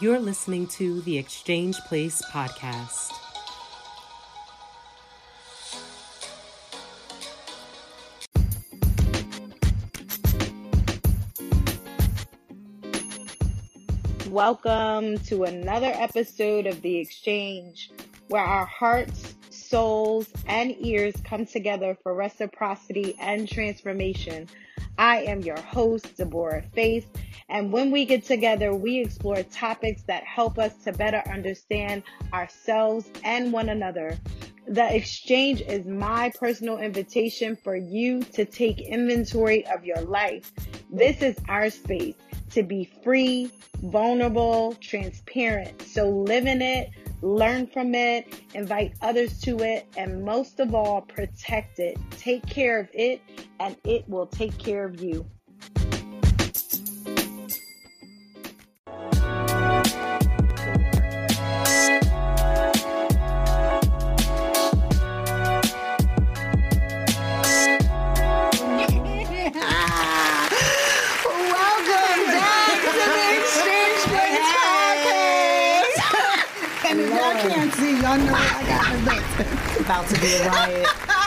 You're listening to the Exchange Place podcast. Welcome to another episode of The Exchange, where our hearts, souls, and ears come together for reciprocity and transformation. I am your host, Deborah Faith, and when we get together, we explore topics that help us to better understand ourselves and one another. The exchange is my personal invitation for you to take inventory of your life. This is our space to be free, vulnerable, transparent. So live in it, learn from it, invite others to it, and most of all, protect it. Take care of it, and it will take care of you. Got the best. About to be a riot.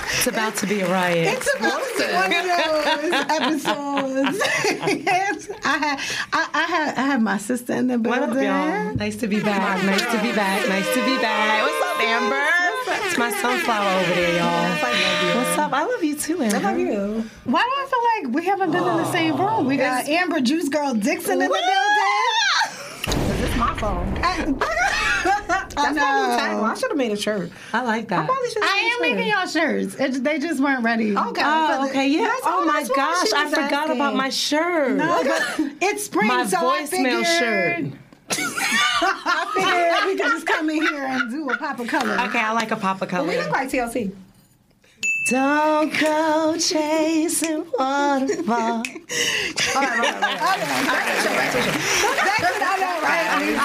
It's about to be a riot. It's about to be one of those episodes. yes, I had, I, I had, I had my sister in the building. What up, y'all? Nice to be back. Nice to be back. Nice to be back. What's up, Amber? It's my sunflower over there, y'all. What's up? I love you too, Amber. I love you. Why do I feel like we haven't been in the same room? We got Amber Juice Girl Dixon in the building. It's my phone. I That's my new tagline. I should have made a shirt. I like that. I, Probably should have I am made making shirt. y'all shirts. It, they just weren't ready. Okay. Oh, okay, yeah. That's- Oh my gosh, I forgot asking. about my shirt. No, but it's spring, My so I voicemail figured, shirt. I figured we could just come in here and do a pop of color. Okay, I like a pop of color. We look like TLC. Don't go chasing waterfall. All right. All right, show, back to the show. That's what I know, right? I mean,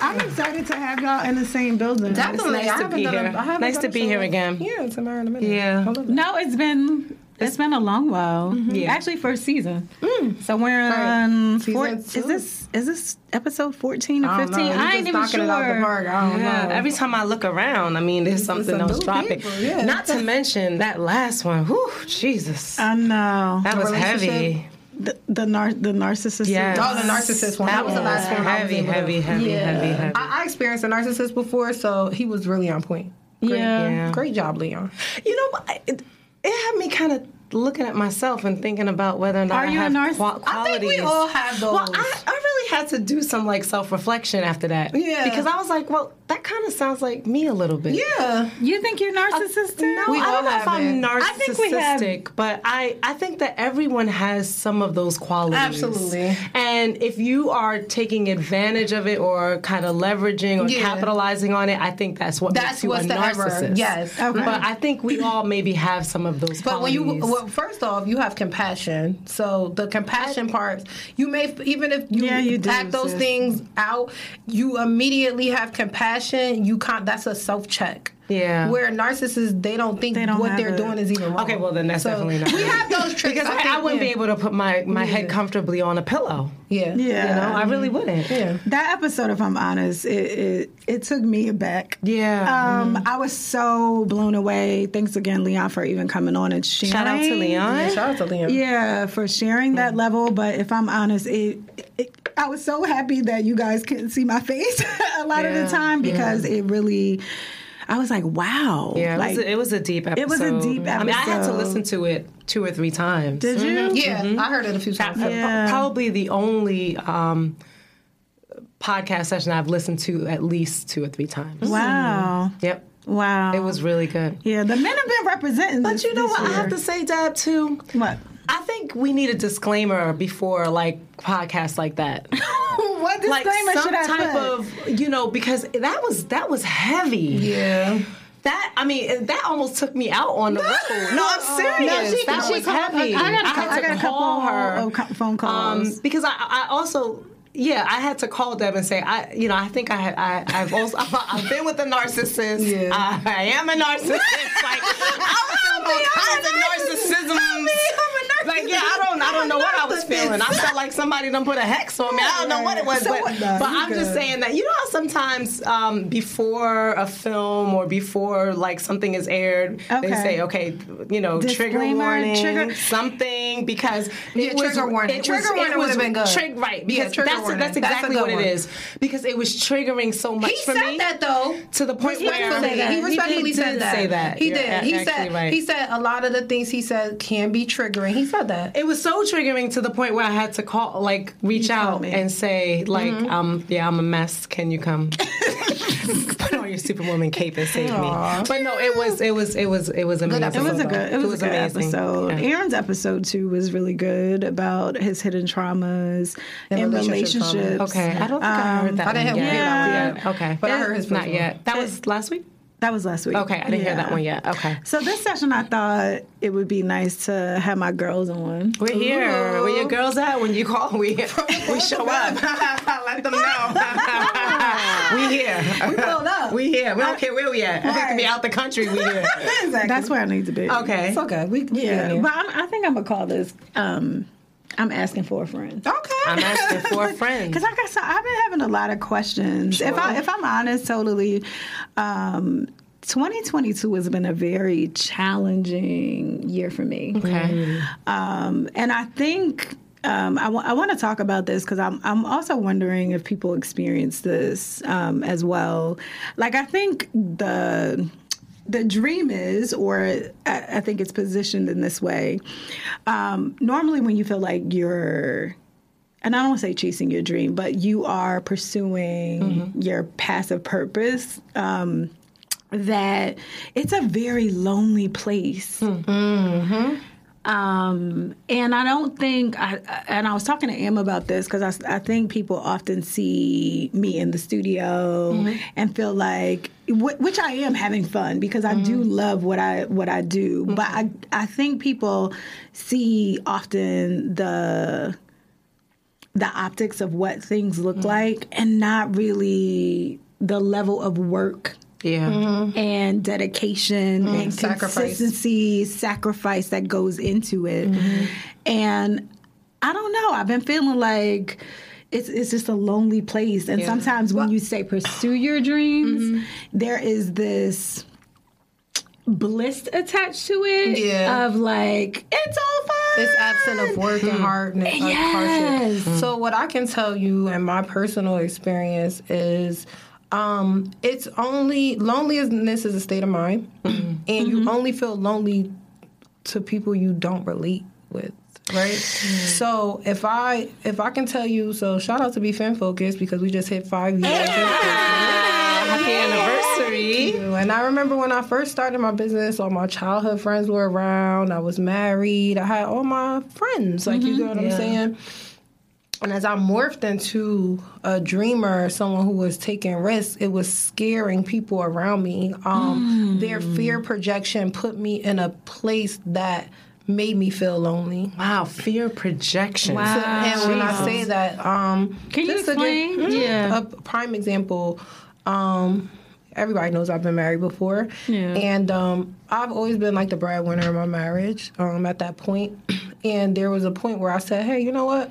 I'm excited to have y'all in the same building. Definitely. nice I to haven't be done here. I haven't Nice to a be here in- again. Yeah, Tamara in a minute. Yeah. I love it. No, it's been it's been a long while. Mm-hmm. Yeah. Actually, first season. Mm. So we're on Season four, is this is this episode fourteen or I don't know. fifteen? You I ain't just even knocking sure. it out the park. I don't Yeah, know. every time I look around, I mean, there's something some else dropping. yeah. Not to mention that last one. Whew, Jesus. I know that was heavy. the the, nar- the narcissist. Yes. Oh, the narcissist one. That was the last one. I was Heavy, able to- heavy, heavy, Yeah. heavy, heavy. I, I experienced a narcissist before, so he was really on point. Great, Yeah. Yeah. Great job, Leon. You know, I- it, it had me kind of looking at myself and thinking about whether or not Are I you a have narciss- qua- I think we all have those. Well, I, I really had to do some like self reflection after that. Yeah. Because I was like, well, that kind of sounds like me a little bit. yeah. You think you're narcissistic? No, We I don't know if have I'm it. narcissistic, I think we have- but I, I think that everyone has some of those qualities. Absolutely. And if you are taking advantage of it or kind of leveraging or Yeah. capitalizing on it, I think that's what That's makes you what's a the ever- narcissist. yes. Okay. But I think we all maybe have some of those qualities. But when you, well, first off, you have compassion. So the compassion part, you may even if you, Yeah, you do, act those sis. things out, you immediately have compassion. You can't. That's a self check. Yeah. Where narcissists, they don't think They don't what they're it. doing is even wrong. Okay, well then that's So definitely not. We have those tricks. because I, think, I wouldn't yeah. be able to put my, my head comfortably on a pillow. Yeah. Yeah. You know, I really wouldn't. Yeah. That episode, if I'm honest, it it, it took me aback. Yeah. Um, I was so blown away. Thanks again, Leon, for even coming on and sharing. Shout out to Leon. Yeah, shout out to Leon. Yeah, for sharing that level. But if I'm honest, it, it I was so happy that you guys couldn't see my face a lot of the time because it really. I was like, wow. Yeah, it, like, was a, it was a deep episode. It was a deep episode. I mean, I had to listen to it two or three times. Did you? Mm-hmm. Yeah, mm-hmm. I heard it a few times. Yeah. Probably the only um, podcast session I've listened to at least two or three times. Wow. Mm-hmm. Yep. Wow. It was really good. Yeah, the men have been representing. But this, you know this what? I have to say, Deb, too. What? I think we need a disclaimer before like podcasts like that. what like disclaimer some should I type put? of you know because that was that was heavy. Yeah. That I mean that almost took me out on the road. No, I'm serious. No, she- that she was called- heavy. I got a had cou- to I got a call couple her of co- phone calls. um, because I, I also. Yeah, I had to call Deb and say, I, you know, I think I, I I've also, I've been with a narcissist. Yeah. I, I am a narcissist. like, I was feeling all kinds of narcissisms. Like yeah, I don't I don't know what I was feeling. I felt like somebody done put a hex on me. I don't know what it was, So but, what- but I'm just saying that you know how sometimes um, before a film or before like something is aired, they say okay, you know, trigger warning, trigger- something because Yeah, it was trigger warning. It Trigger was, warning would've been good. Trig- right? Because trigger that's warning. that's That's exactly good what it one. is because it was triggering so much He for said me. that though. to the point where Respectfully, that. he He respectfully did said that. say that. He did. a- He said right. he said a lot of the things he said can be triggering. He said that. it was so triggering to the point where I had to call, like, reach You out me. and say, like, um, yeah, I'm a mess. Can you come? Put on your Superwoman cape and save me. But no, it was, it was, it was, it was amazing. It was a good. It was, a good amazing. episode. Yeah. Aaron's episode too was really good about his hidden traumas And and relationship relationships. Okay, I don't think I heard that. I didn't one hear yet. that one Yeah, Okay, But I heard his not first yet. That was last week. That was last week. Okay, I didn't hear that one yet. Okay. So this session, I thought it would be nice to have my girls on. We're here. Where your girls at? When you call, we we show up. Let them know. we here. We pulled up. We here. We don't care where we at. We could be out the country. We here. That's where I need to be. Okay. It's okay. We we Yeah, in but I'm, I think I'm gonna call this. Um, I'm asking for a friend. Okay. I'm asking for a friend. Because like I said, I've been having a lot of questions. If I if I'm honest, totally, um, 2022 has been a very challenging year for me. Okay. Um, and I think um, I want to talk about this because I'm I'm also wondering if people experience this um, as well. Like I think the the dream is, or I, I think it's positioned in this way. Um, normally, when you feel like you're and I don't want to say chasing your dream, but you are pursuing your passive purpose. Um, that it's a very lonely place. Um, and I don't think, I, and I was talking to Em about this because I, I think people often see me in the studio mm-hmm. and feel like, wh- which I am having fun because I do mm-hmm. love what I what I do, mm-hmm. but I I think people see often the the optics of what things look like and not really the level of work Yeah. Mm-hmm. and dedication mm-hmm. and Sacrifice. consistency, sacrifice that goes into it. Mm-hmm. And I don't know. I've been feeling like it's it's just a lonely place. And sometimes when you say pursue your dreams, there is this bliss attached to it Yeah. of like it's all fun. It's absent of work and hard like uh, Yes. hardship. So what I can tell you in my personal experience is um, it's only loneliness is a state of mind, mm-hmm. and you mm-hmm. only feel lonely to people you don't relate with. Right, mm-hmm. so if I if I can tell you, so shout out to Be Fin Focused because we just hit five years. Happy anniversary. And I remember when I first started my business, all my childhood friends were around. I was married. I had all my friends. Like, you get what I'm saying? And as I morphed into a dreamer, someone who was taking risks, it was scaring people around me. Um, Their fear projection put me in a place that made me feel lonely. Wow, fear projection. Wow. And when I say that, um, Can you just to give- explain? Mhm. Yeah. A prime example. Um, everybody knows I've been married before, Yeah. and um, I've always been like the breadwinner in my marriage. Um, at that point, and there was a point where I said, "Hey, you know what?"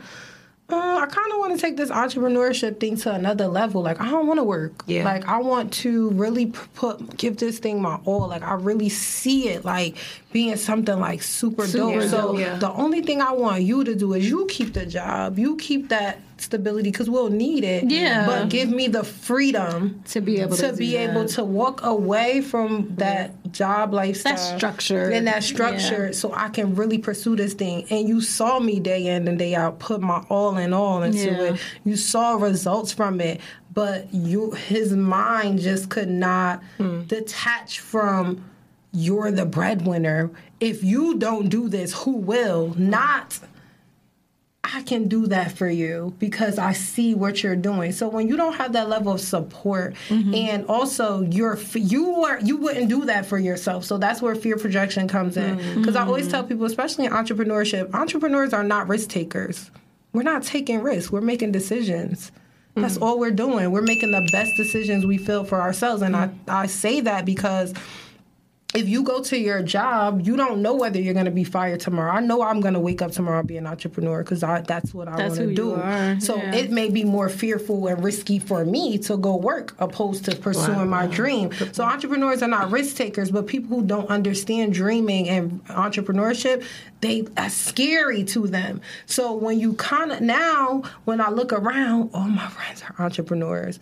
Uh, I kind of want to take this entrepreneurship thing to another level. Like I don't want to work. Yeah. Like I want to really put give this thing my all. Like I really see it like being something like super, Super dope. So yeah. the only thing I want you to do is you keep the job, you keep that stability because we'll need it. Yeah. But give me the freedom To be able to do be able that. to walk away from that job lifestyle, structure. and that structure, Yeah. so I can really pursue this thing. And you saw me day in and day out put my all in all into Yeah. it. You saw results from it, but you his mind just could not Hmm. detach from you're the breadwinner. If you don't do this, who will? Not I can do that for you because I see what you're doing. So when you don't have that level of support, mm-hmm. and also you're you are you wouldn't do that for yourself. So that's where fear projection comes in. Mm. Because I always mm. tell people, especially in entrepreneurship, entrepreneurs are not risk takers. We're not taking risks. We're making decisions. That's mm. all we're doing. We're making the best decisions we feel for ourselves. And I, I say that because if you go to your job, you don't know whether you're going to be fired tomorrow. I know I'm going to wake up tomorrow and be an entrepreneur because that's what I want to do. So yeah. it may be more fearful and risky for me to go work opposed to pursuing my dream. So entrepreneurs are not risk takers, but people who don't understand dreaming and entrepreneurship, they are scary to them. So when you kind of now, when I look around, all my friends are entrepreneurs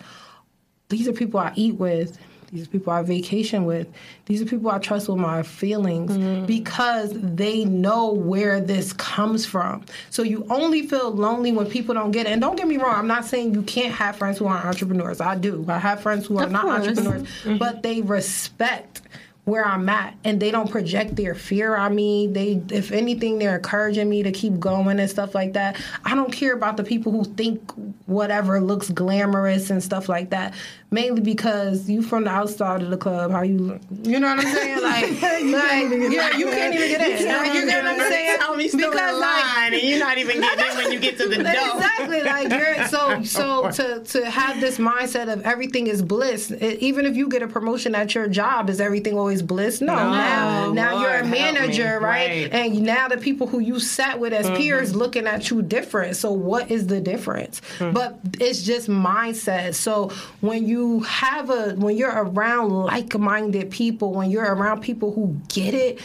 these are people I eat with. These are people I vacation with. These are people I trust with my feelings mm-hmm. because they know where this comes from. So you only feel lonely when people don't get it. And don't get me wrong, I'm not saying you can't have friends who are entrepreneurs. I do. I have friends who are Of not course. entrepreneurs, mm-hmm. but they respect where I'm at and they don't project their fear on me. They if anything they're encouraging me to keep going and stuff like that. I don't care about the people who think whatever looks glamorous and stuff like that. Mainly because you from the outside of the club, how you look. You know what I'm saying? Like, like yeah, you can't even get in. Like, you get what I'm saying? Tell me still Because, in like, line, and you're not even getting in when you get to the door. Exactly. Like you're so so to to have this mindset of everything is bliss. It, even if you get a promotion at your job, is everything always bliss? No. No, now now Lord, you're a manager, right? Right. Mm-hmm. And now the people who you sat with as peers looking at you different. So what is the difference? Hmm. But it's just mindset. So when you have a when you're around like-minded people, when you're around people who get it,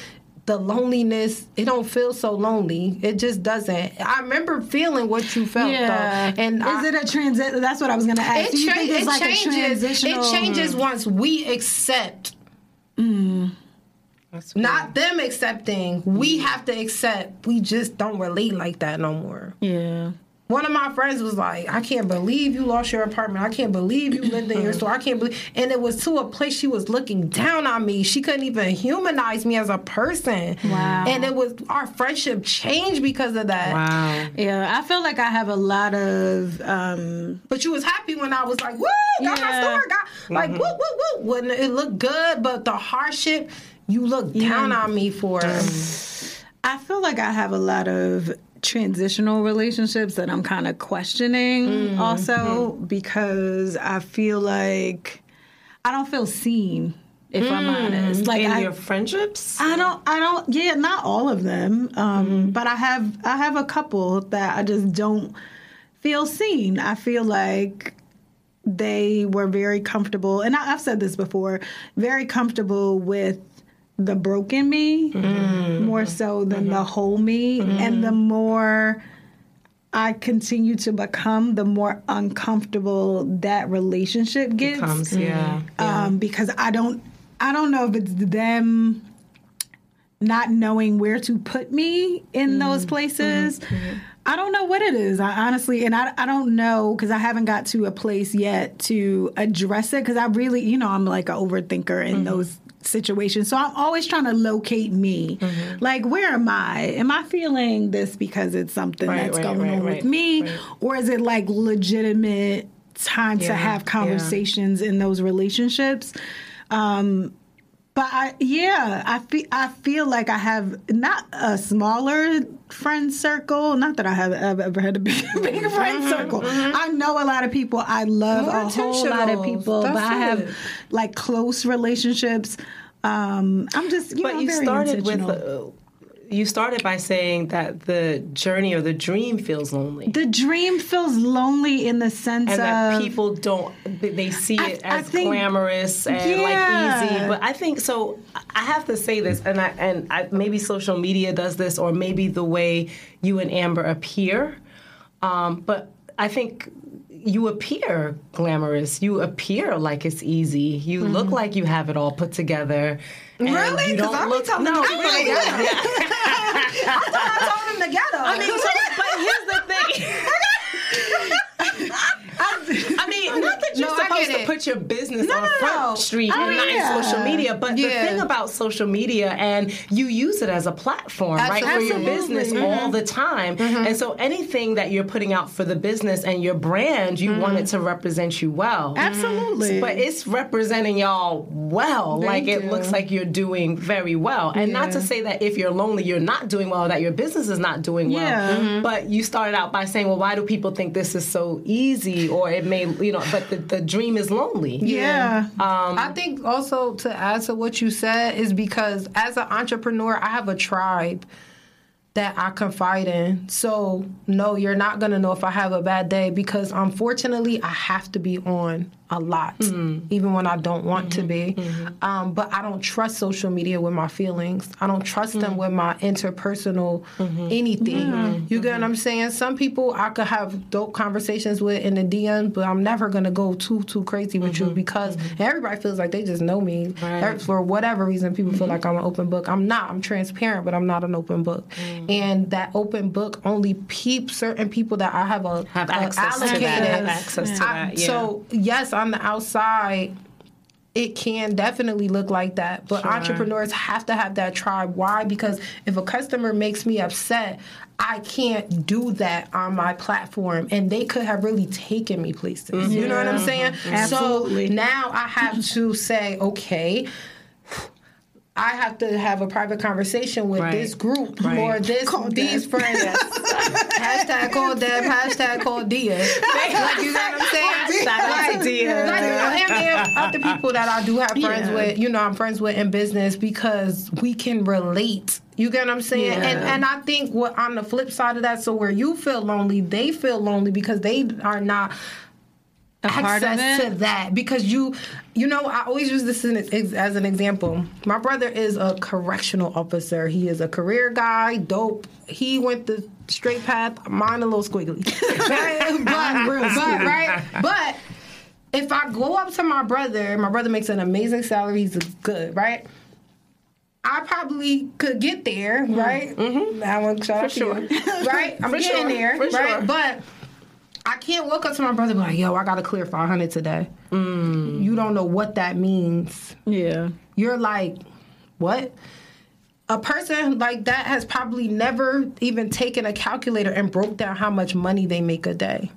the loneliness it don't feel so lonely it just doesn't i remember feeling what you felt Yeah. though and is I, it a transit? That's what I was going to ask. it, Do you think it's it like changes a transitional? it changes once we accept Mm. not them accepting. We have to accept. We just don't relate like that no more. Yeah. One of my friends was like, I can't believe you lost your apartment. I can't believe you lived in your store. I can't believe. And it was to a place she was looking down on me. She couldn't even humanize me as a person. Wow. And it was, our friendship changed because of that. Wow. Yeah, I feel like I have a lot of um But you was happy when I was like, woo, got my store, got, like, woo, woo, woo. When it looked good, but the hardship, you look down on me for. I feel like I have a lot of transitional relationships that I'm kind of questioning Mm-hmm. also because I feel like I don't feel seen if I'm honest. Like In I, your friendships? I don't I don't yeah, not all of them. Um Mm-hmm. but I have I have a couple that I just don't feel seen. I feel like they were very comfortable and I, I've said this before, very comfortable with the broken me mm-hmm. more so than the mm-hmm. whole me. Mm-hmm. And the more I continue to become, the more uncomfortable that relationship gets. Comes, yeah. um, because I don't I don't know if it's them not knowing where to put me in those places. I don't know what it is. I honestly, and I, I don't know because I haven't got to a place yet to address it. Because I really, you know, I'm like an overthinker in those situations. So I'm always trying to locate me. Like, where am I? Am I feeling this because it's something Right, that's right, going right, on with me? Or is it like legitimate time to Yeah, have yeah. conversations in those relationships? Um, but I, yeah, I feel I feel like I have not a smaller friend circle. Not that I have I've ever had a big, big mm-hmm. friend circle. Mm-hmm. I know a lot of people. I love More a whole lot of people, but That's I have it. like close relationships. Um, I'm just you but know you very started with. You started by saying that the journey or the dream feels lonely. The dream feels lonely in the sense and that of people don't they- see it I as think- glamorous and Yeah. like easy. But i think so i have to say this and i and I, maybe social media does this or maybe the way you and amber appear. Um, but i think you appear glamorous you appear like it's easy you look like you have it all put together Mm-hmm. Really? you 'Cause don't I be look telling no really together. yeah. I told them together. I mean, so, but here's the thing. I mean, not that you're No, I supposed to put your business on no, front no. street Oh, and not yeah. in social media, but the thing about social media and you use it as a platform, right, for your Absolutely. business Mhm. all the time. And so anything that you're putting out for the business and your brand, you want it to represent you well. absolutely. But it's representing y'all well. like it looks like you're doing very well. And not to say that if you're lonely, you're not doing well, that your business is not doing well. Yeah. But you started out by saying, well, why do people think this is so easy? Or it may, you know, but the, the dream is lonely. lonely. Yeah. Um, I think also to add to what you said is because as an entrepreneur, I have a tribe that I confide in. So, no, you're not going to know if I have a bad day because unfortunately, I have to be on a lot, mm-hmm. even when I don't want to mm-hmm. be. Mm-hmm. Um, but I don't trust social media with my feelings. I don't trust them mm. with my interpersonal anything. You get what I'm saying? Some people I could have dope conversations with in the DM, but I'm never going to go too, too crazy with you because everybody feels like they just know me. Right. For whatever reason, people feel like I'm an open book. I'm not. I'm transparent, but I'm not an open book. Mm. And that open book only peeps certain people that I have a Have a access to that. allocated. Have access to I- that. Yeah. So yes, on the outside, it can definitely look like that. But entrepreneurs have to have that tribe. Why? Because if a customer makes me upset, I can't do that on my platform. And they could have really taken me places. You know what I'm mm-hmm. saying? Mm-hmm. Absolutely. So now I have to say, okay. I have to have a private conversation with Right. this group Right. or this these friends. hashtag call Deb, hashtag call Dia. like you know what I'm saying? Shout out to Like, Dia. like, you know, and then other people that I do have friends Yeah. with, you know, I'm friends with in business because we can relate. You get what I'm saying? And Yeah. and I think what on the flip side of that, so where you feel lonely, they feel lonely because they are not A part of access to that because you you know i always use this as, as an example my brother is a correctional officer he is a career guy dope he went the straight path mine a little squiggly but, but, right but if i go up to my brother my brother makes an amazing salary he's good right I probably could get there, right? Mm-hmm. That one, shout out to sure. you, right? I'm For getting sure. there, For right? sure. But I can't walk up to my brother and be like, yo, I got to clear 500 today. Mm. You don't know what that means. Yeah. You're like, what? A person like that has probably never even taken a calculator and broke down how much money they make a day.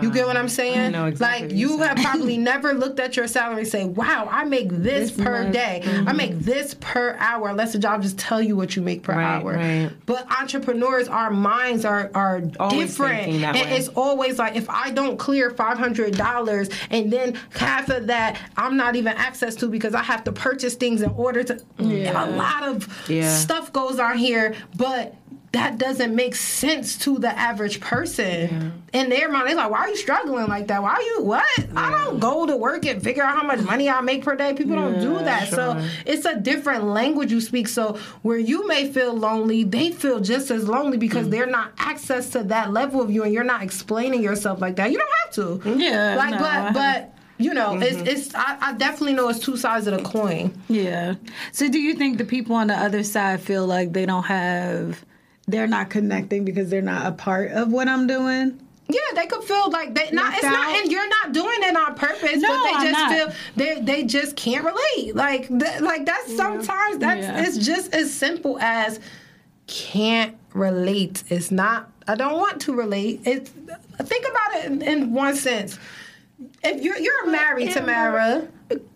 You get what I'm um, saying? I know exactly like you have probably never looked at your salary and say, "Wow, I make this, per much." day. I mm-hmm. make this per hour." Unless the job just tell you what you make per Right, hour. right. But entrepreneurs, our minds are are Always different, that and way. it's always like if I don't clear five hundred dollars and then half of that I'm not even access to because I have to purchase things in order to. Yeah. A lot of Yeah. stuff goes on here, but. That doesn't make sense to the average person. In their mind, they're like, "Why are you struggling like that? Why are you what? I don't go to work and figure out how much money I make per day. People don't do that. So it's a different language you speak. So where you may feel lonely, they feel just as lonely because mm. they're not access to that level of you, and you're not explaining yourself like that. You don't have to. Yeah, Like, no, but but. You know, it's mm-hmm. it's. I, I definitely know it's two sides of the coin. Yeah. So do you think the people on the other side feel like they don't have they're not connecting because they're not a part of what I'm doing? Yeah, they could feel like they not. It's Left not, and you're not doing it on purpose. No, but they I'm just not. feel they they just can't relate. Like th- like that's sometimes that's Yeah. it's just as simple as can't relate. It's not. I don't want to relate. It's think about it in, in one sense. If you're you're married, Tamara,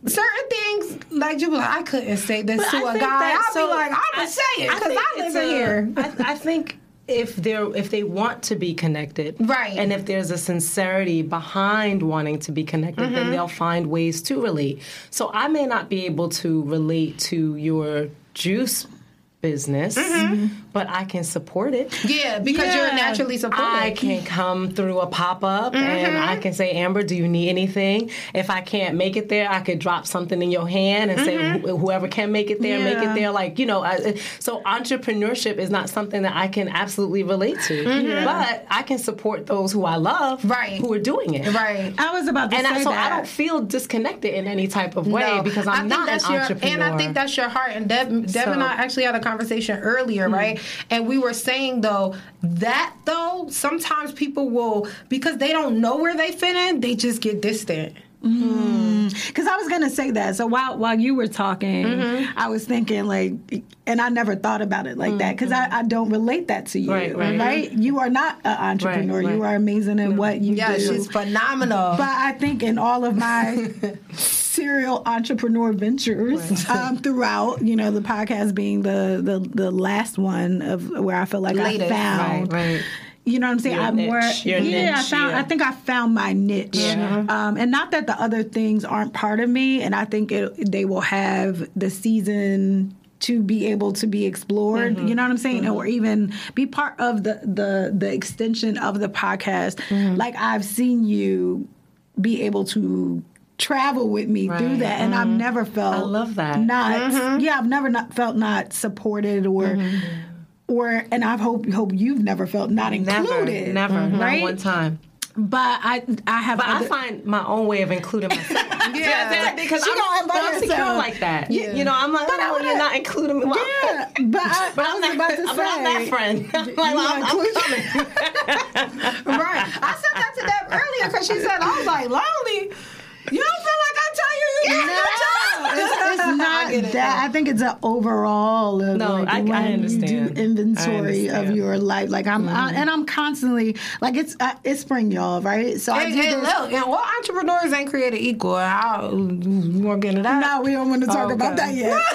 certain things like you like, I couldn't say this to I a guy. I'll so, be like, I'm gonna say it because I, live in here. I, I think if they're if they want to be connected, Right. and if there's a sincerity behind wanting to be connected, Mm-hmm. then they'll find ways to relate. So I may not be able to relate to your juice business, but I can support it. Mm-hmm. Yeah, because you're naturally supportive. I can come through a pop up and I mm-hmm. can say, Amber, do you need anything? If I can't make it there, I could drop something in your hand and say, mm-hmm. "Wh- whoever can make it there, make it there. Like, you know, I, so entrepreneurship is not something that I can absolutely relate to, mm-hmm. but I can support those who I love Right. who are doing it. right. I was about to And say I, so that. I don't feel disconnected in any type of way No, because I I'm think not that's an your, entrepreneur. And I think that's your heart. And Deb, Deb So- and I actually had a conversation earlier, right? And we were saying though that though sometimes people will because they don't know where they fit in, they just get distant. Because I was gonna say that. So while while you were talking, Mm-hmm. I was thinking like, and I never thought about it like that because I, I don't relate that to you. Mm-hmm. Right, right. You are not an entrepreneur. Right, right. You are amazing in what you Yeah, do. she's phenomenal. But I think in all of my serial entrepreneur ventures um, throughout, you know, the podcast being the, the the last one of where I feel like Latest, I found right, right. You know what I'm saying? Your I'm more your yeah. I found yeah. I think I found my niche. Yeah. Um, and not that the other things aren't part of me, and I think it, they will have the season to be able to be explored. Mm-hmm. You know what I'm saying, or even be part of the the the extension of the podcast. Mm-hmm. Like I've seen you be able to travel with me through that and I've never felt I love that. not yeah I've never not felt not supported or or and I hope hope you've never felt not Never, included never, not right one time. but I I have But other, I find my own way of including myself. yeah, because She I'm, gonna invite I'm secure like that. Yeah. You know, I'm like, But I oh, wanna- you're not including me. Well, yeah but I, But I I'm not, about to but say I'm that friend. like, well, I'm, I'm coming. right. I said that to Deb earlier because she said I was like lonely. You don't feel like I tell you you no, it's, it's not it, that. I think it's an overall of No, like I- I when you understand. do inventory I of your life. Like I'm, I, and I'm constantly like it's uh, it's spring, y'all, right? So I do and this. look, and all entrepreneurs ain't created equal. I, you want to get into that? No, we don't want to talk Oh, about that yet.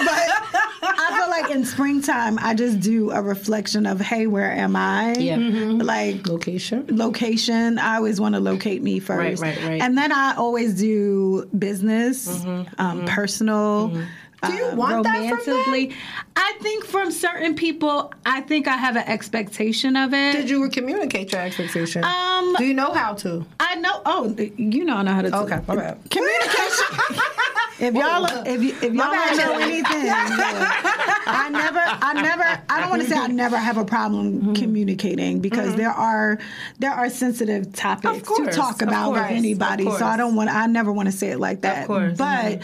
But I feel like in springtime, I just do a reflection of, hey, where am I? Yeah. Like Location. location. I always want to locate me first. right, right. And then I always do business, um, personal. Do you uh, want that from them? romantically. I think from certain people, I think I have an expectation of it. Did you communicate your expectation? Um, Do you know how to? I know. Oh, you know, I know how to. Okay, my bad. Communication. if y'all, if you, if y'all don't know anything. I never, I never, I don't want to say I never have a problem Mm-hmm. communicating because there are there are sensitive topics course, to talk about with anybody. So I don't want, I never want to say it like that. course, but.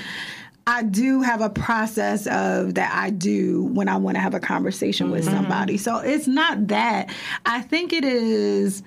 I do have a process of that I do when I want to have a conversation with Mm-hmm. somebody. So it's not that. I think it is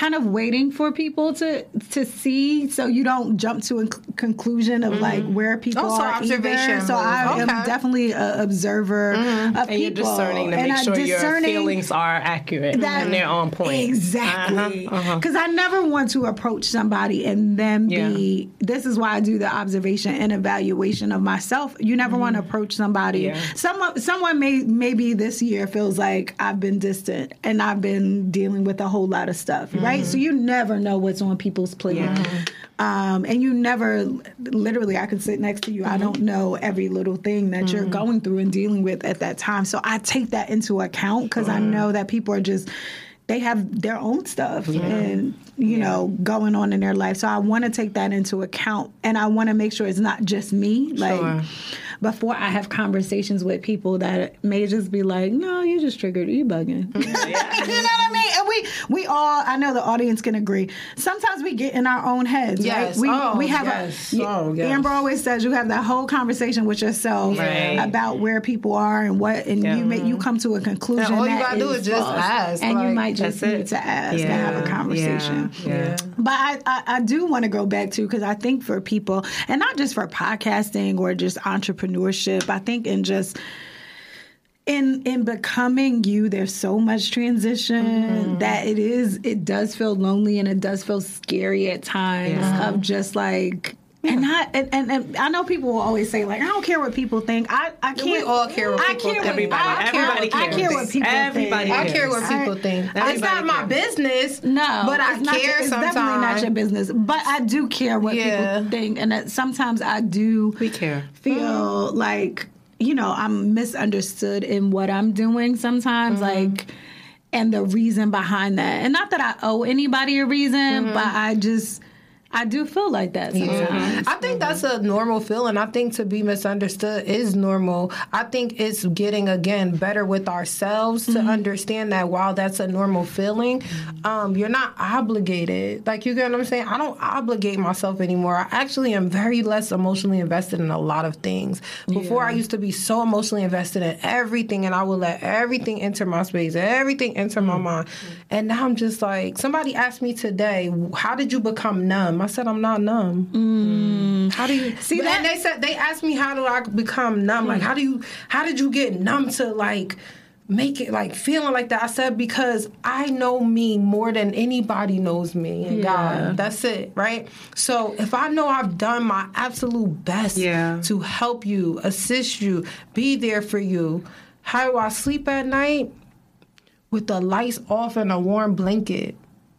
kind of waiting for people to to see so you don't jump to a conclusion of like where people Oh, so are observation either. so mode. i am definitely an observer of And people you're discerning to And make I'm sure your feelings are accurate that- and they're on point. Exactly. Uh-huh, uh-huh. Because I never want to approach somebody and then be. This is why I do the observation and evaluation of myself. You never want to approach somebody. Mm-hmm. Yeah. Someone, someone may maybe this year feels like I've been distant and I've been dealing with a whole lot of stuff, right? So you never know what's on people's plate. Mm-hmm. Um, and you never, literally, I could sit next to you. I Mm-hmm. don't know every little thing that you're going through and dealing with at that time. So I take that into account because I know that people are just, they have their own stuff and, you know, going on in their life. So I want to take that into account and I want to make sure it's not just me. Like, Sure. Before I have conversations with people that may just be like, no, you just triggered, you bugging. Mm-hmm. you know what I mean? And we we all, I know the audience can agree. Sometimes we get in our own heads, Yes. right? We Oh, we have yes. a. Oh, yes. Amber always says you have that whole conversation with yourself Right. about where people are and what, and Yeah. you make you come to a conclusion. And all you gotta do is just false. ask, and you might just need it. to ask and have a conversation. Yeah. yeah. But I, I, I do want to go back to because I think for people, and not just for podcasting or just entrepreneurship, I think in just in in becoming you, there's so much transition Mm-hmm. that it is it does feel lonely and it does feel scary at times Yeah. of just like. And I and, and, and I know people will always say like I don't care what people think. I, I can't. We all care what I people care think. what- Everybody- I care- everybody I care what people Everybody think. I care what cares. people think. it's Everybody not my cares. business. No, but I not care it's sometimes. definitely not your business. But I do care what Yeah. people think, and that sometimes I do. We care. Feel mm-hmm. like you know I'm misunderstood in what I'm doing sometimes, mm-hmm. like, and the reason behind that. And not that I owe anybody a reason, but mm-hmm. I just I do feel like that sometimes. I think that's a normal feeling. I think to be misunderstood is normal. I think it's getting again better with ourselves to understand that while that's a normal feeling, um, you're not obligated. Like you get what I'm saying? I don't obligate myself anymore. I actually am very less emotionally invested in a lot of things. Before I used to be so emotionally invested in everything and I would let everything enter my space, everything enter my mind. And now I'm just like somebody asked me today, how did you become numb? I said I'm not numb. Mm. How do you see that- And they said they asked me how do I become numb? Like how do you how did you get numb to like make it like feeling like that? I said because I know me more than anybody knows me and Yeah. God. That's it, right? So if I know I've done my absolute best Yeah. to help you, assist you, be there for you, how do I sleep at night? With the lights off and a warm blanket.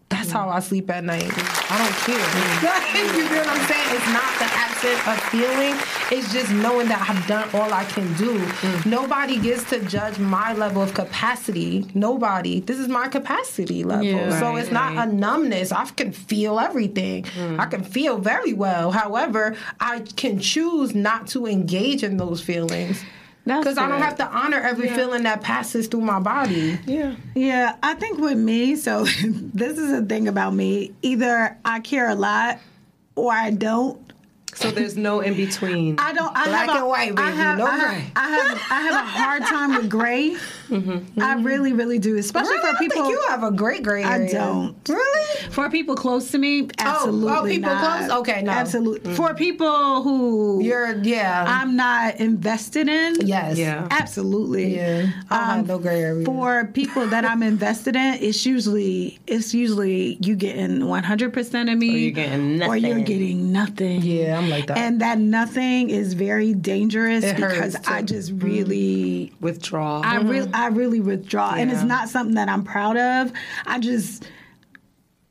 That's how I sleep at night. I don't care. Mm. you know what I'm saying? It's not the absence of feeling. It's just knowing that I've done all I can do. Mm. Nobody gets to judge my level of capacity. Nobody. This is my capacity level. Yeah. so Right, it's not right. a numbness. I can feel everything. Mm. I can feel very well. However, I can choose not to engage in those feelings. That's Because I don't have to honor every feeling that passes through my body. Yeah. Yeah, I think with me, so this is a thing about me. Either I care a lot or I don't. So there's no in between. I don't. I Black have a, and white, I baby, have, no I have, gray. I have, I have a hard time with gray. Mm-hmm. I really, really do, especially Really? for people. I think you have a great gray I don't. Really? For people close to me, oh, oh, absolutely For people not. close? Okay, no. absolutely. Mm. For people who You're yeah. I'm not invested in, yes. Yeah. absolutely. Yeah. I don't have um, no gray area. For people that I'm invested in, it's usually it's usually you getting 100 percent of me, Or you're getting nothing, or you're getting nothing. Yeah, I'm like that. And that nothing is very dangerous It because too. Mm-hmm. I just mm. really, Withdraw. I really, mm-hmm. I really withdraw, and it's not something that I'm proud of. I just.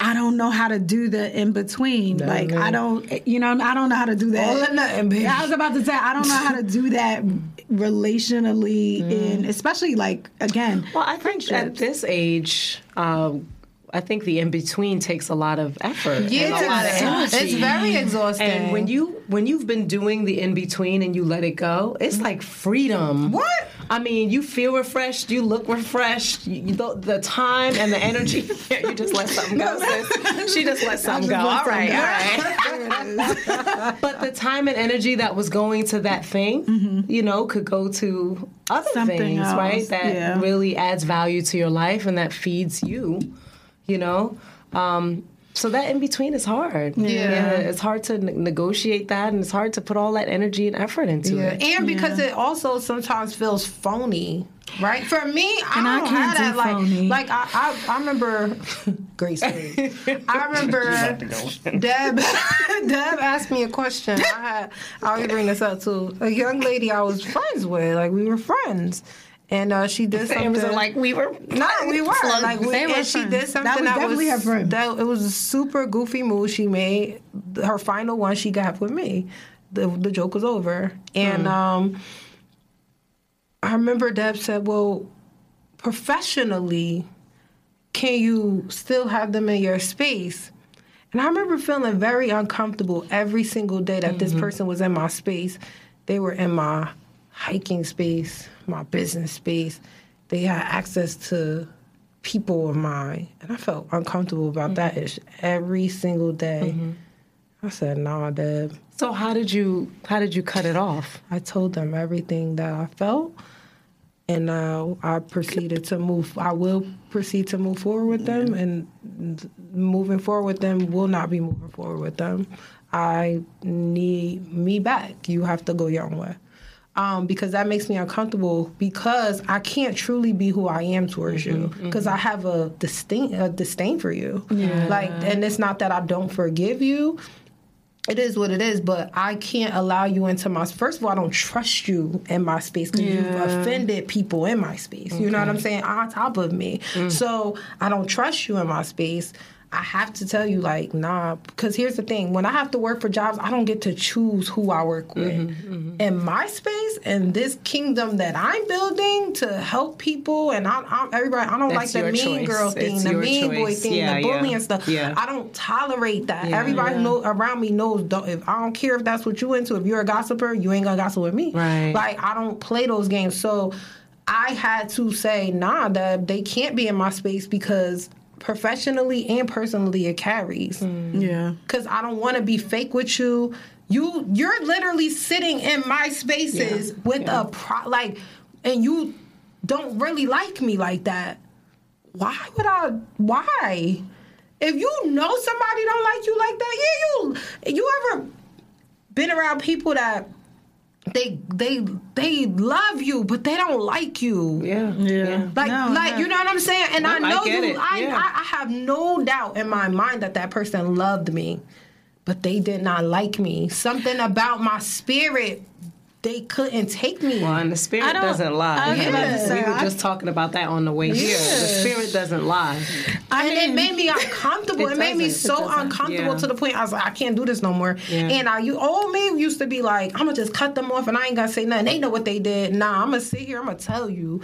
I don't know how to do the in between. like no. I don't, you know, I don't know how to do that. All or nothing, baby. I was about to say I don't know how to do that relationally Mm. in, especially like again. well, I think at this age, um, I think the in between takes a lot of effort. yeah, and a lot of it's, energy. it's very exhausting. And when you when you've been doing the in between and you let it go, it's like freedom. What? I mean, you feel refreshed, you look refreshed. You, the, the time and the energy. you just let something go. sis. She just let something go. let All right, go. all right. but the time and energy that was going to that thing, you know, could go to other Something things, else, right? That yeah. really adds value to your life and that feeds you. You know. Um, so that in between is hard. Yeah. it's hard to ne- negotiate that, and it's hard to put all that energy and effort into Yeah, it. and because it also sometimes feels phony, right? For me, I And I don't can't have that. do Like, phony. like I, I, I remember. Grace. story. I remember Deb. Deb asked me a question. I had. I'll bring this up too. A young lady I was friends with, like we were friends, and uh, she did something. It was like we were. No, we were Slugs. like we, They were and she friends. did That something was that was, her friend. that it was a super goofy move she made. Her final one she got with me. The the joke was over, and um, I remember Deb said, "Well, professionally, can you still have them in your space?" And I remember feeling very uncomfortable every single day that this person was in my space. They were in my hiking space, my business space. They had access to people of mine. And I felt uncomfortable about that ish every single day. I said, nah, Deb. So how did you how did you cut it off? I told them everything that I felt. And uh, I proceeded to move. I will proceed to move forward with them, and moving forward with them will not be moving forward with them. I need me back. You have to go your own way. Um, because that makes me uncomfortable because I can't truly be who I am towards mm-hmm, you mm-hmm. because I have a disdain a disdain for you. Yeah. Like, and it's not that I don't forgive you it is what it is, but I can't allow you into my. First of all, I don't trust you in my space because you've offended people in my space. You know what I'm saying? On top of me, mm. so I don't trust you in my space. I have to tell you, like, nah, because here's the thing: when I have to work for jobs, I don't get to choose who I work mm-hmm, with. Mm-hmm. In my space, and this kingdom that I'm building to help people, and I, I'm everybody. I don't That's like the mean choice. girl thing, It's the mean boy thing, Yeah, the yeah. bullying stuff. Yeah. I don't tolerate that. Yeah. Everybody Yeah. know around me knows. Don't, if I don't care if that's what you into. If you're a gossiper, you ain't gonna gossip with me. Right. Like I don't play those games. So I had to say, nah, that they can't be in my space because professionally and personally it carries. Mm. Yeah. Cause I don't want to be fake with you. You you're literally sitting in my spaces Yeah. with Yeah. a pro like, and you don't really like me like that. Why would I? Why? If you know somebody don't like you like that, yeah, you you ever been around people that they they they love you but they don't like you. Yeah. Yeah. Like, No, like no. you know what I'm saying? And I No, I know get you. it. I, Yeah. I I have no doubt in my mind that that person loved me, but they did not like me. Something about my spirit they couldn't take me. Well, and the spirit doesn't lie. I Yeah. about to say, we were I- just talking about that on the way here. The spirit doesn't lie. I and mean, it made me uncomfortable. It it, made me so uncomfortable Yeah. to the point I was like, I can't do this no more. Yeah. And I, you, old me used to be like, I'm gonna just cut them off and I ain't gonna say nothing. They know what they did. Nah, I'm gonna sit here. I'm gonna tell you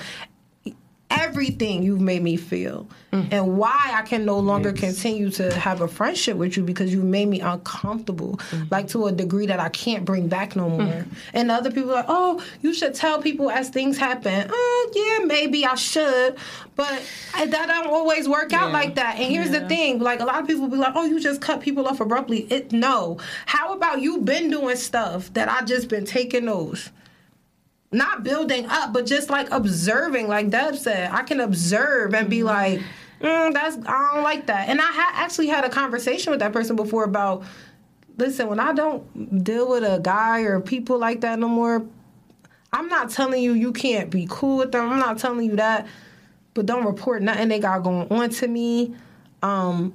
everything you've made me feel Mm. and why I can no longer continue to have a friendship with you because you made me uncomfortable, Mm. like to a degree that I can't bring back no more. And other people are like, oh, you should tell people as things happen. Oh, yeah, maybe I should, but that don't always work out like that. And here's the thing, like a lot of people be like, oh, you just cut people off abruptly. It no. How about you been doing stuff that I just been taking those? Not building up, but just like observing, like Deb said, I can observe and be like, mm, "That's I don't like that." And I ha- actually had a conversation with that person before about, listen, when I don't deal with a guy or people like that no more, I'm not telling you you can't be cool with them. I'm not telling you that, but don't report nothing they got going on to me. Um,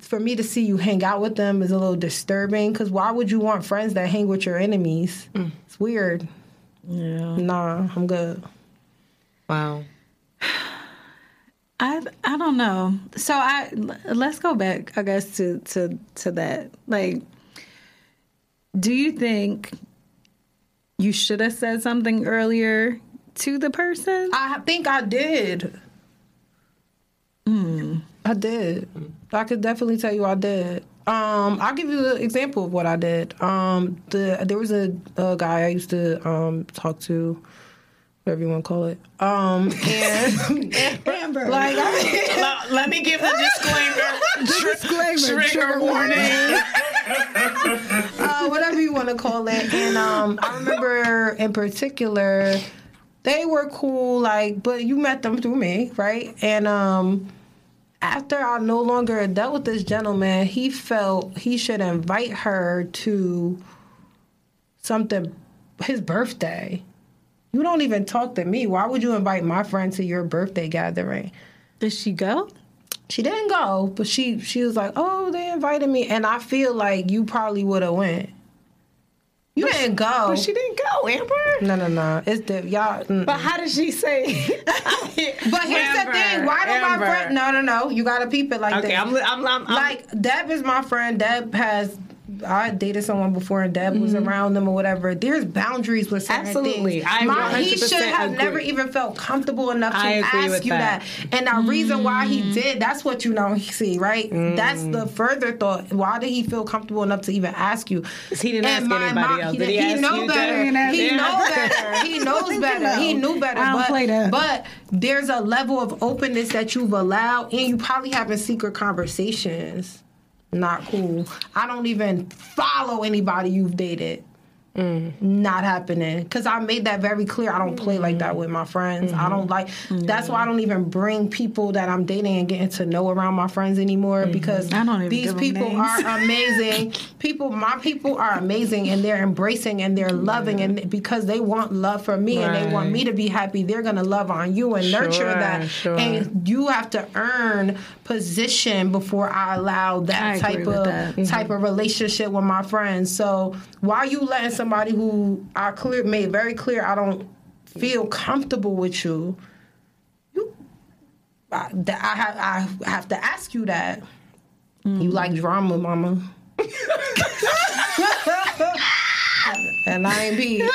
for me to see you hang out with them is a little disturbing because why would you want friends that hang with your enemies? It's weird. Yeah. Nah, I'm good. Wow. I I don't know. So I let's go back, I guess, to to to that. Like, do you think you should have said something earlier to the person? I think I did. Hmm. I did. I could definitely tell you I did. Um, I'll give you an example of what I did. Um, the there was a, a guy I used to um, talk to, whatever you want to call it. Um, and Amber. like I, let, let me give the disclaimer. disclaimer, Trigger warning. uh, whatever you want to call it. And um, I remember in particular, they were cool, like, but you met them through me, right? And um, after I no longer dealt with this gentleman, he felt he should invite her to something, his birthday. You don't even talk to me. Why would you invite my friend to your birthday gathering? Did she go? She didn't go, but she she was like, "Oh, they invited me," and I feel like you probably would have went. You didn't go. But she didn't go, Amber. no, no, no. It's the y'all. mm. But how did she say? But here's the thing. Why do my Amber. friend? No, no, no. You gotta peep it like Okay, this. I'm, I'm, I'm, I'm like Deb is my friend. Deb has. I dated someone before, and Deb was around them or whatever. There's boundaries with certain Mm-hmm. Absolutely. things. I My- he should have agree. never even felt comfortable enough to ask you that. that. And the reason why he Mm. did, that's what you don't see, right? That's the further thought. Why did he feel comfortable enough to even ask you? he didn't And ask my anybody mom- else. He, Did he he ask know you, better. He didn't He ask- know better. He knows better. He knew better. But, play that. but there's a level of openness that you've allowed, and you probably having secret conversations. Not cool. I don't even follow anybody you've dated. Not happening. Because I made that very clear. I don't play like that with my friends. I don't like. That's why I don't even bring people that I'm dating and getting to know around my friends anymore. Mm-hmm. Because I don't these people are amazing. people, my people are amazing, and they're embracing and they're loving, and because they want love from me and they want me to be happy, they're gonna love on you and nurture that. sure. And you have to earn position before I allow that I type of that. Mm-hmm. type of relationship with my friends. So why are you letting somebody who I clear made very clear I don't feel comfortable with you? You, I, I, ha- I have to ask you that. You like mm-hmm. drama, mama. and I ain't be.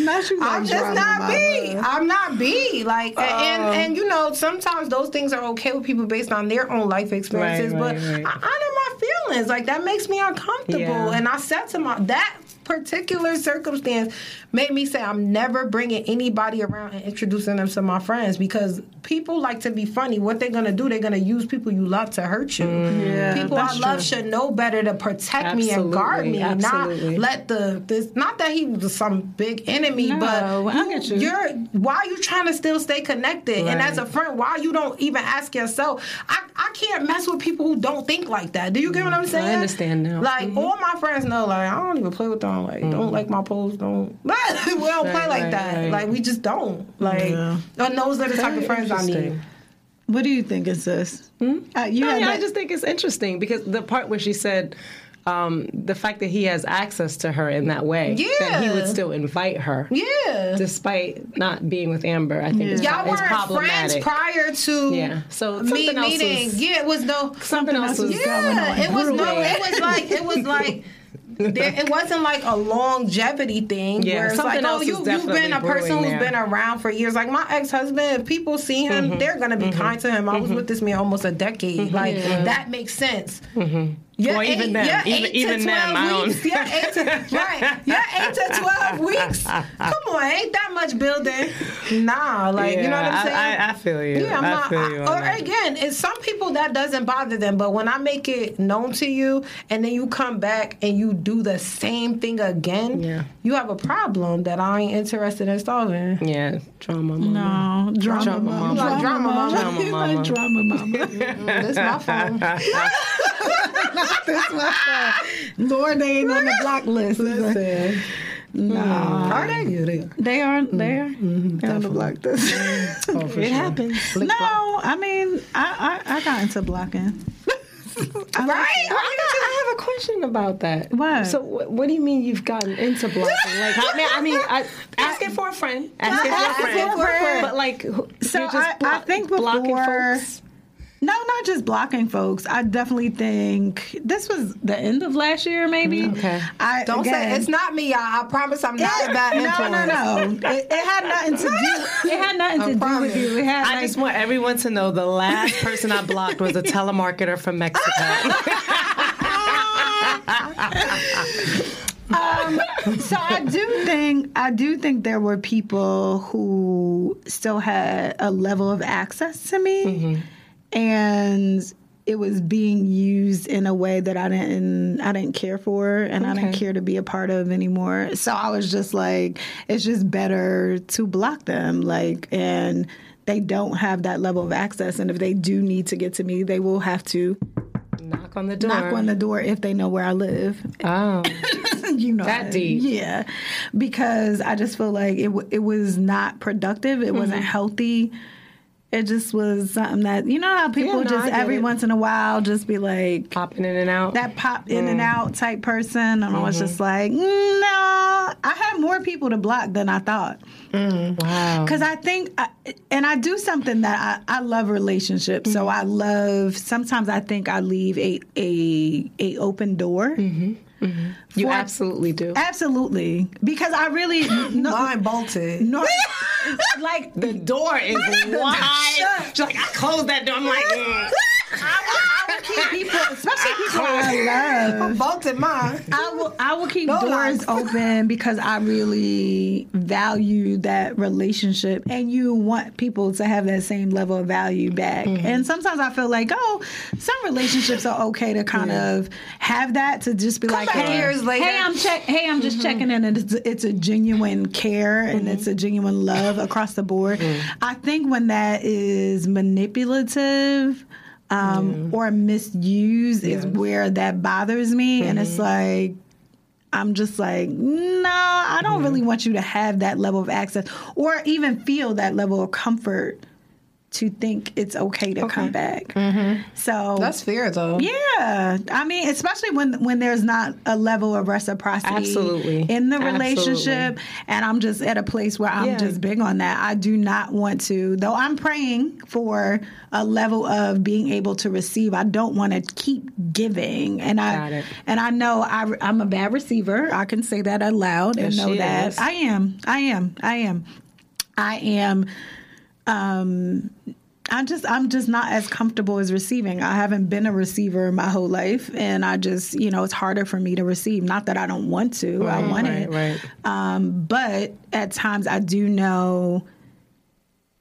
Not you like I'm just not be. I'm not be. Like, and, and Um. and you know, sometimes those things are okay with people based on their own life experiences. Right, but right, right. I honor my feelings. Like that makes me uncomfortable. Yeah. And I said to my that particular circumstance made me say I'm never bringing anybody around and introducing them to my friends because people like to be funny. What they're gonna do? They're gonna use people you love to hurt you. Mm-hmm. Yeah, people I love true. should know better to protect me and guard me, Absolutely, not let the this. Not that he was some big enemy, No, but I get you. you're why are you trying to still stay connected? And as a friend, why you don't even ask yourself? I, I can't mess with people who don't think like that. Do you get what I'm mm, saying? I understand now. Like mm-hmm. all my friends know, like I don't even play with them. Like don't like my posts. Don't we don't play Right, like right, that. right. Like we just don't. Like Yeah. and those are the type of friends I need. What do you think is this? Uh, you had yeah, I just think it's interesting because the part where she said, um, the fact that he has access to her in that way, that he would still invite her, Yeah. despite not being with Amber. I think it's, Y'all it's weren't friends problematic. prior to Yeah. So me something else meeting. was- yeah, it was no Something else was yeah, going on. it was no. It was like it was like. There, it wasn't like a longevity thing Yeah, where it's something like, oh, you, you've been a person who's there. been around for years. Like my ex husband, if people see him, Mm-hmm. they're gonna be mm-hmm. kind to him. I was mm-hmm. with this man almost a decade. Like mm-hmm. that makes sense. Yeah, Well, even them. Even- even them, I don't- weeks. Yeah, eight to, right. Yeah, eight to twelve weeks. Come on, ain't that much building? Nah, like you know what I'm saying. I, I, I feel you. Yeah, I'm I not. feel I- you. on or that. again, it's some people that doesn't bother them, but when I make it known to you, and then you come back and you do the same thing again, Yeah. you have a problem that I ain't interested in solving. Yeah, drama. Mama. No, drama, Drama mama. mama. Like drama mama. Drama He's mama. like drama mama. This my phone. That's my fault. Lord, they ain't on the block list. Listen, No, are they? Yeah, they are. they aren't there. They're on the block list. Oh, for It sure. happens. no, I mean, I, I, I got into blocking. I like Right? it. I have a question about that. What? So, what, what do you mean you've gotten into blocking? Like, I mean, I mean, I, asking for a friend, asking for a friend, for a friend. but like, who- So you're just I- I block- think blocking before- folks. No, not just blocking folks. I definitely think this was the end of last year, maybe. Okay. I Don't again, say it's not me, y'all. I promise I'm not a bad no, influence. no, no. It, it had nothing to do. It had nothing I to do with you. It had I like, just want everyone to know the last person I blocked was a telemarketer from Mexico. so I do think I do think there were people who still had a level of access to me, Mm-hmm. And it was being used in a way that I didn't I didn't care for, and I didn't care to be a part of anymore. So I was just like, it's just better to block them, like and. They don't have that level of access, and if they do need to get to me, they will have to Knock on the door. knock on the door if they know where I live. Oh, you know That deep. yeah because i just feel like it, w- it was not productive it Mm-hmm. wasn't healthy it just was something that you know how people Yeah, no, just every it. once in a while just be like popping in and out. that pop in Mm. and out type person and i was Mm-hmm. just like "Mm, no i had more people to block than i thought wow. because I think, I, and I do something that I, I love relationships. So I love. Sometimes I think I leave a a a open door. You for- absolutely do. Absolutely, because I really no, Mine bolted. no like The door is wide. She's like, I closed that door. I'm like, mm. I keep people, especially people I love. bolted mine. I will I will keep No doors lies. open because I really value that relationship and you want people to have that same level of value back. Mm-hmm. And sometimes I feel like, oh, some relationships are okay to kind of have that to just be like, oh, hey, years later. hey, I'm check hey, I'm just checking in and it's, it's a genuine care and it's a genuine love across the board. I think when that is manipulative um, or misused is where that bothers me. And it's like, I'm just like, no, I don't really want you to have that level of access or even feel that level of comfort to think it's okay to come back. Mm-hmm. So That's fair though. yeah, I mean, especially when when there's not a level of reciprocity Absolutely. in the Absolutely. relationship, and I'm just at a place where I'm Yeah. just big on that. I do not want to, though. I'm praying for a level of being able to receive. I don't want to keep giving, and Got I it. and I know I, I'm a bad receiver. I can say that out loud and Yes, know that is. I am. I am. I am. I am um I just I'm just not as comfortable as receiving. I haven't been a receiver my whole life and I just, you know, it's harder for me to receive. Not that I don't want to. I want right, it. right. Um but at times I do know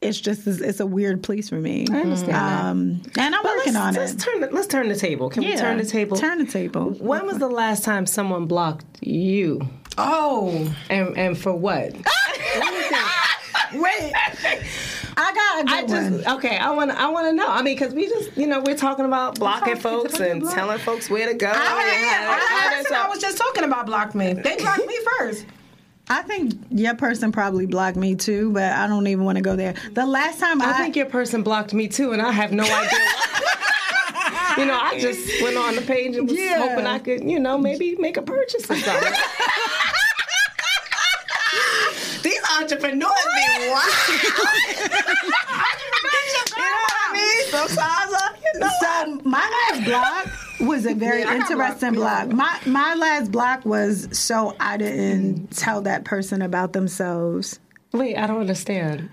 it's just it's a weird place for me. I understand that. Um and I'm But working let's, on let's it. Turn the, let's turn the table. Can we turn the table? Turn the table. When was the last time someone blocked you? Oh. And and for what? Wait. I got a good I just one. okay. I want I want to know. I mean, because we just you know we're talking about blocking folks and block. telling folks where to go. I, oh, and yeah, I, how the to- person I was just talking about blocked me. They blocked me first. I think your person probably blocked me too, but I don't even want to go there. The last time I, I think your person blocked me too, and I have no idea. why. You know, I just went on the page and was Yeah. hoping I could, you know, maybe make a purchase or something. These entrepreneurs be wild. you know what I mean? Sometimes I, you know. So my last block was a very Yeah, interesting blocked, block. My my last block was so I didn't tell that person about themselves. Wait, I don't understand.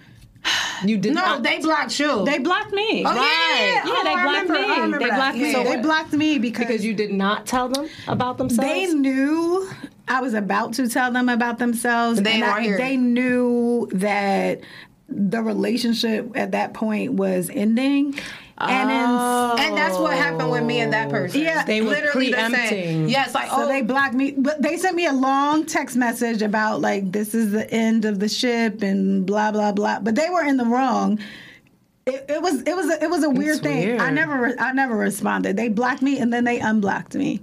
You did No, not. they blocked you. They blocked me. oh, yeah, oh, yeah, yeah. Yeah, Oh, they I blocked remember, me. I remember They that. blocked me. Yeah. They blocked me because, because you did not tell them about themselves. they knew I was about to tell them about themselves. They and didn't I- wanna hear it. they knew that the relationship at that point was ending. And then oh. And that's what happened with me and that person. Yeah. They were literally the preempting. same. Yes, like So oh, they blocked me, but they sent me a long text message about like this is the end of the ship and blah blah blah. But they were in the wrong. It, it was it was a, it was a weird thing. I never I never responded. They blocked me and then they unblocked me.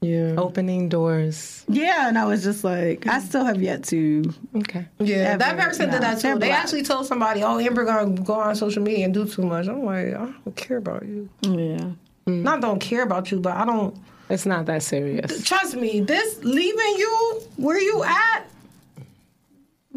Yeah, opening doors. Yeah, and I was just like, I still have yet to. Okay. yeah. That person no. did that They're too. They black. actually told somebody, "Oh, Amber gonna go on social media and do too much." I'm like, I don't care about you. Yeah. Mm. Not don't care about you, but I don't. It's not that serious. Trust me, this leaving you where you at,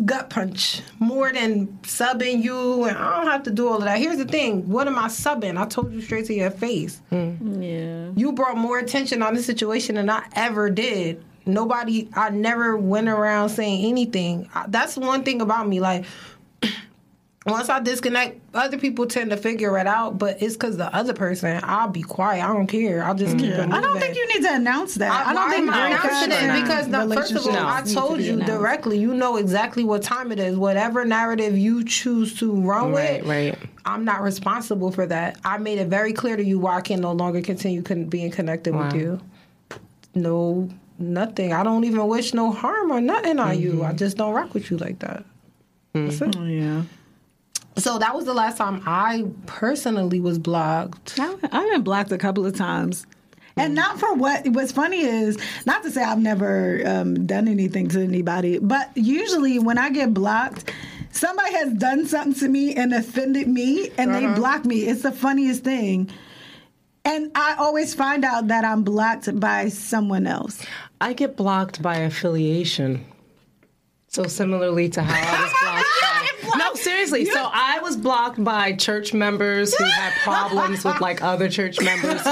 gut punch more than subbing you, and I don't have to do all of that. Here's the thing: what am I subbing? I told you straight to your face. Hmm. Yeah. You brought more attention on the situation than I ever did. Nobody, I never went around saying anything. I- That's one thing about me. Like, once I disconnect, other people tend to figure it out, but it's because the other person, I'll be quiet. I don't care. I'll just keep it moving. I don't think you need to announce that. I, don't think I breakups announcing it? because no, first of all, I relationships need to told you announced. directly. You know exactly what time it is. Whatever narrative you choose to run Right, with, right. I'm not responsible for that. I made it very clear to you why I can no longer continue con- being connected Wow. with you. No, nothing. I don't even wish no harm or nothing on Mm-hmm. you. I just don't rock with you like that. That's it. Yeah. So that was the last time I personally was blocked. I- I've been blocked a couple of times. And not for what what's funny is not to say I've never um, done anything to anybody, but usually when I get blocked, somebody has done something to me and offended me and they block me. It's the funniest thing. And I always find out that I'm blocked by someone else. I get blocked by affiliation. So similarly to how I was blocked. by, no, seriously. So I was blocked by church members who had problems with like other church members who,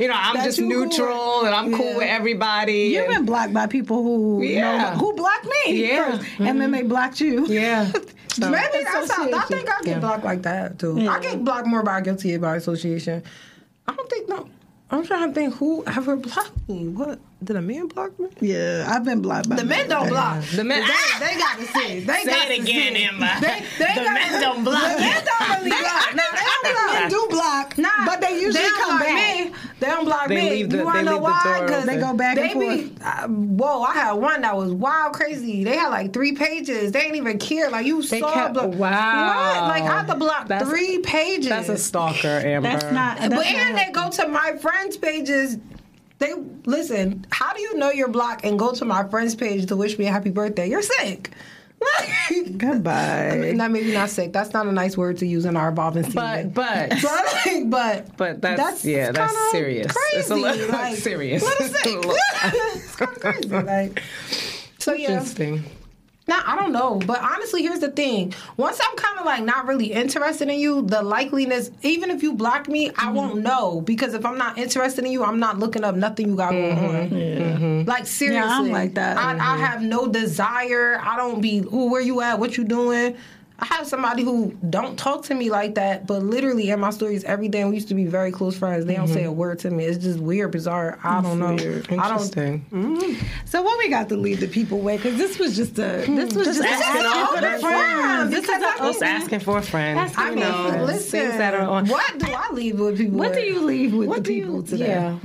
you know, I'm just you cool neutral and I'm cool with everybody. You've and- been blocked by people who Yeah. know- who blocked me Yeah. first, and then mm-hmm. they blocked you. yeah. So- Maybe that's how, I think I get Yeah. blocked like that too. I get blocked more by guilty by association. I don't think no. I'm trying to think who ever blocked me. What did a man block me? Yeah, I've been blocked by The men don't block. The men- they, they got to see. They Say got it to again, see. Emma. They, they The got, men don't block. The men don't really block. No, they don't block. Men do block, Nah, but they usually don't come back. Me. They don't block They me. leave the- you wanna they know leave the why? door 'Cause They go back they and be, uh, whoa, I had one that was wild crazy. They had like three pages. They didn't even care. Like you They saw. kept- block. wow. What? Like I had to block That's- three pages. That's a stalker, Amber. That's not. That's but not and they go to my friends' pages. They listen. How do you know your block and go to my friends' page to wish me a happy birthday? You're sick. Goodbye. I mean, not maybe not sick. That's not a nice word to use in our evolving season. But but but but But that's- yeah, that's serious. Crazy. It's a little like, serious. Little sick. it's of crazy. Like, so yeah. interesting. Now I don't know, but honestly, here's the thing: once I'm kind of like not really interested in you, the likeliness, even if you block me, I mm-hmm. won't know because if I'm not interested in you, I'm not looking up nothing you got going mm-hmm. on. Mm-hmm. Like seriously, like that. I, I have no desire. I don't be, who, where you at? What you doing? I have somebody who don't talk to me like that, but literally in my stories every day, we used to be very close friends. They don't mm-hmm. say a word to me. It's just weird, bizarre. I don't know. I don't. Interesting. Mm-hmm. So what we got to lead the people with? Because this was just a. Hmm. This was just, asking asking for the the friends. This is I a, Just asking for a friend. Asking I mean, know, listen. things that are on. What do I leave with people? what do you leave with What the do people you? today? Yeah.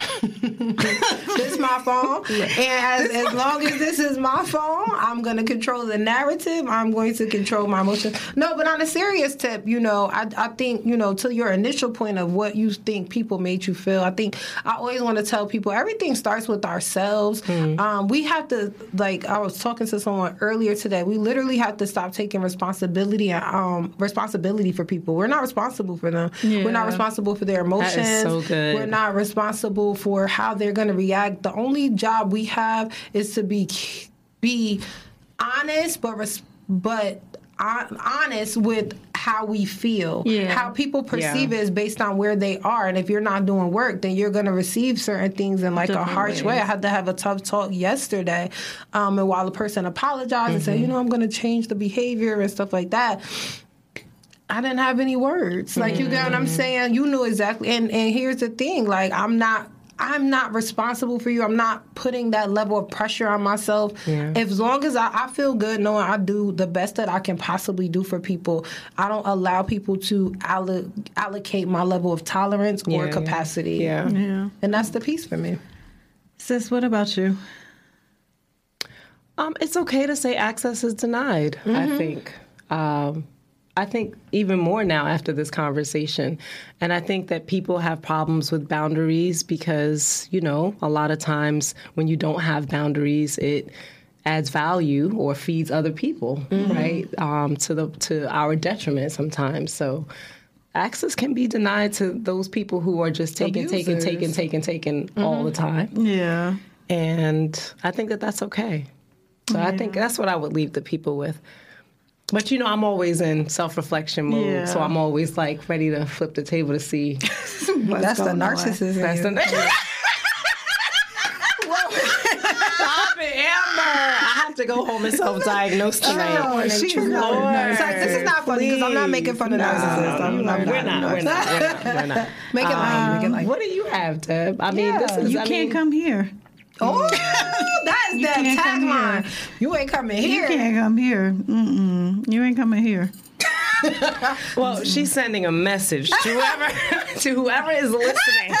this is my phone, and as, as long as this is my phone, I'm going to control the narrative. I'm going to control my emotions. No, but on a serious tip, you know, I, I think you know to your initial point of what you think people made you feel. I think I always want to tell people everything starts with ourselves. Mm-hmm. Um, we have to like I was talking to someone earlier today. We literally have to stop taking responsibility and um, responsibility for people. We're not responsible for them. We're not responsible for their emotions. so good. We're not responsible for how they're going to react. The only job we have is to be be honest, but res- but honest with how we feel. Yeah. How people perceive Yeah. it is based on where they are, and if you're not doing work, then you're going to receive certain things in like a Different harsh way. I had to have a tough talk yesterday, um, and while the person apologized and said, you know, I'm going to change the behavior and stuff like that. I didn't have any words. Like you get what I'm saying? You knew exactly and and here's the thing, like I'm not I'm not responsible for you. I'm not putting that level of pressure on myself. Yeah. As long as I, I feel good knowing I do the best that I can possibly do for people, I don't allow people to allo- allocate my level of tolerance or Yeah, yeah. capacity. Yeah. Yeah. And that's the piece for me. Sis, what about you? Um, it's okay to say access is denied. I think. Um, I think even more now after this conversation, and I think that people have problems with boundaries because you know a lot of times when you don't have boundaries, it adds value or feeds other people, right? Um, to the to our detriment sometimes. So. Access can be denied to those people who are just taking, taking, taking, taking, taking all the time. Yeah. And I think that that's okay. So I think that's what I would leave the people with. But you know, I'm always in self reflection mode. Yeah. So I'm always like ready to flip the table to see. that's the going on? narcissism. That's the Stop it, Amber. I have to go home and self diagnose oh, tonight. Oh, she's not a Lord. This is not funny because I'm not making fun of No, narcissists. I'm, you I'm We're not. not, we're not, we're not, we're not. Make it light. Make it um, light. What do you have, Deb? I mean, this is You I can't mean, come here. Oh, mm. that is You that can't tagline. You ain't coming here. You can't come here. Mm-mm. You ain't coming here. Well, she's sending a message to whoever to whoever is listening.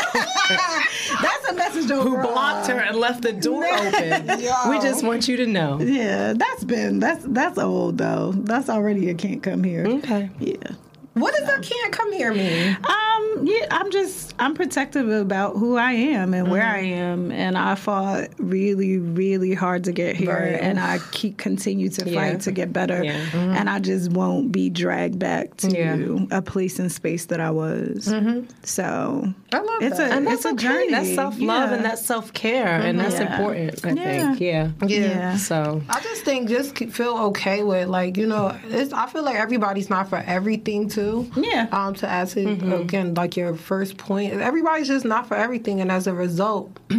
That's a message to who blocked her and left the door open. We just want you to know. Yeah, that's been that's that's old though. That's already a can't come here. Okay. Yeah. What does that can't come here mean? Um, yeah, I'm just I'm protective about who I am and where I mm-hmm. am, and I fought really, really hard to get here, Right. and I keep continue to Yeah. fight to get better, Yeah. Mm-hmm. and I just won't be dragged back to Yeah. a place and space that I was. Mm-hmm. So I love it's that. a And it's that's a okay. journey. That's self love Yeah. and that's self care, and that's Yeah. important. I Yeah. think. Yeah. yeah. So I just think just feel okay with like you know it's, I feel like everybody's not for everything too. Yeah. Um. To add to again like your first point, everybody's just not for everything, and as a result.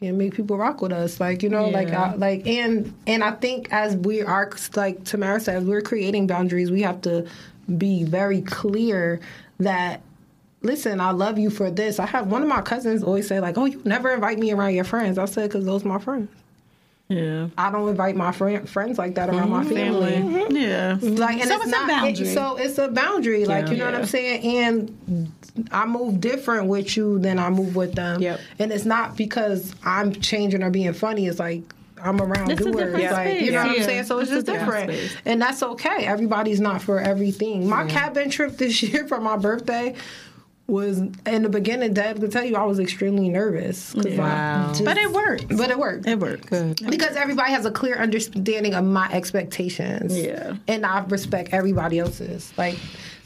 Can't make people rock with us, like you know, like I, like and and I think as we are like Tamara said, as we're creating boundaries, we have to be very clear that listen, I love you for this. I have one of my cousins always say like, "Oh, you never invite me around your friends." I said because those are my friends. Yeah. I don't invite my friend, friends like that around my mm-hmm. family. Mm-hmm. Yeah. Like, and So it's, it's a boundary. It, so it's a boundary. Like, Yeah. you know what I'm saying? And I move different with you than I move with them. Yep. And it's not because I'm changing or being funny. It's like I'm around It's doers. different Like, you know what. I'm saying? So it's, It's just different space. And that's okay. Everybody's not for everything. My cabin trip this year for my birthday was in the beginning, Deb could tell you I was extremely nervous. I Wow. just- But it worked. but it worked. It worked. good. Because everybody has a clear understanding of my expectations. Yeah. And I respect everybody else's. Like,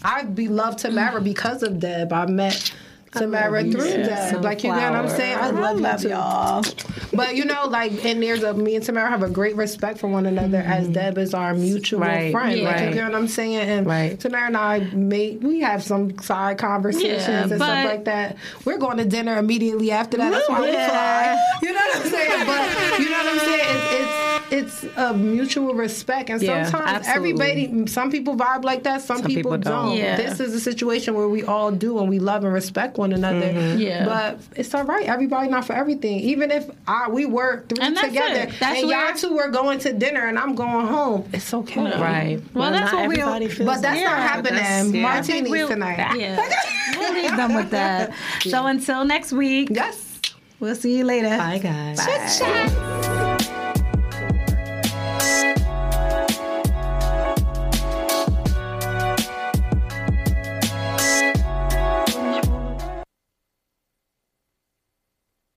I'd be loved to Tamara because of Deb. I met Tamara through yeah. Deb. Like, you know what I'm saying? I I love, love you y'all. But, you know, like, and there's a, me and Tamara have a great respect for one another as Deb is our mutual Mm-hmm. Right, friend. Like, right. you know what I'm saying? And Right. Tamara and I made, we have some side conversations Yeah, and stuff like that. We're going to dinner immediately after that. That's why we Yeah. fly. You know what I'm saying? But you know what I'm saying? It's, it's it's a mutual respect, and Yeah, sometimes absolutely. everybody, some people vibe like that, some, Some people, people don't. don't. Yeah. This is a situation where we all do, and we love and respect one another. Mm-hmm. Yeah. but it's all right. Everybody not for everything. Even if I we work three And together, it. That's and y'all two were going to dinner, and I'm going home. It's okay. Right. Well, that's what we all- everybody. But that's like not that. That's- happening. yeah. Martinis we'll- tonight. Yeah. we'll leave them with that. So until next week, Yes. we'll see you later. Bye, guys. Bye.